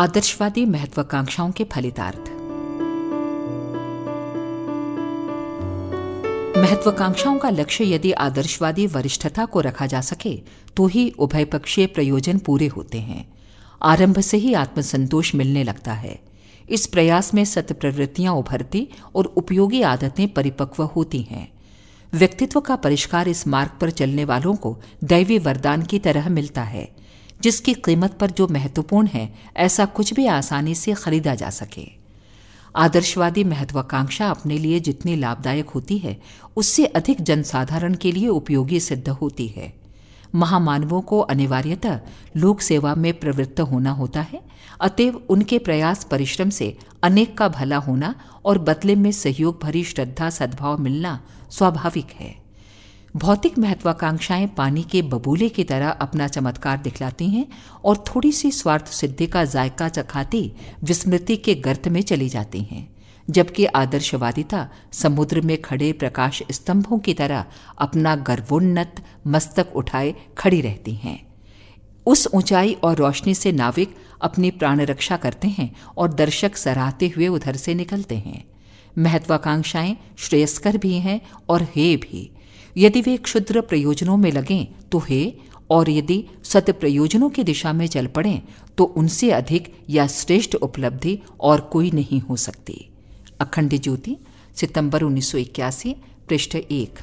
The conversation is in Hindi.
आदर्शवादी महत्वाकांक्षाओं के फलितार्थ। महत्वाकांक्षाओं का लक्ष्य यदि आदर्शवादी वरिष्ठता को रखा जा सके तो ही उभय पक्षीय प्रयोजन पूरे होते हैं। आरंभ से ही आत्मसंतोष मिलने लगता है। इस प्रयास में सत प्रवृत्तियाँ उभरती और उपयोगी आदतें परिपक्व होती हैं। व्यक्तित्व का परिष्कार इस मार्ग पर चलने वालों को दैवी वरदान की तरह मिलता है। जिसकी कीमत पर जो महत्वपूर्ण है, ऐसा कुछ भी आसानी से खरीदा जा सके। आदर्शवादी महत्वाकांक्षा अपने लिए जितनी लाभदायक होती है, उससे अधिक जनसाधारण के लिए उपयोगी सिद्ध होती है। महामानवों को अनिवार्यतः लोक सेवा में प्रवृत्त होना होता है, अतएव उनके प्रयास परिश्रम से अनेक का भला होना और बदले में सहयोग भरी श्रद्धा सद्भाव मिलना स्वाभाविक है। भौतिक महत्वाकांक्षाएँ पानी के बबूले की तरह अपना चमत्कार दिखलाती हैं और थोड़ी सी स्वार्थ सिद्धि का जायका चखाती विस्मृति के गर्त में चली जाती हैं, जबकि आदर्शवादिता समुद्र में खड़े प्रकाश स्तंभों की तरह अपना गर्वोन्नत मस्तक उठाए खड़ी रहती हैं। उस ऊंचाई और रोशनी से नाविक अपनी प्राण रक्षा करते हैं और दर्शक सराहते हुए उधर से निकलते हैं। महत्वाकांक्षाएँ श्रेयस्कर भी हैं और हे भी। यदि वे क्षुद्र प्रयोजनों में लगें तो हे, और यदि सत प्रयोजनों की दिशा में चल पड़े तो उनसे अधिक या श्रेष्ठ उपलब्धि और कोई नहीं हो सकती। अखंड ज्योति, सितंबर 1981 पृष्ठ एक।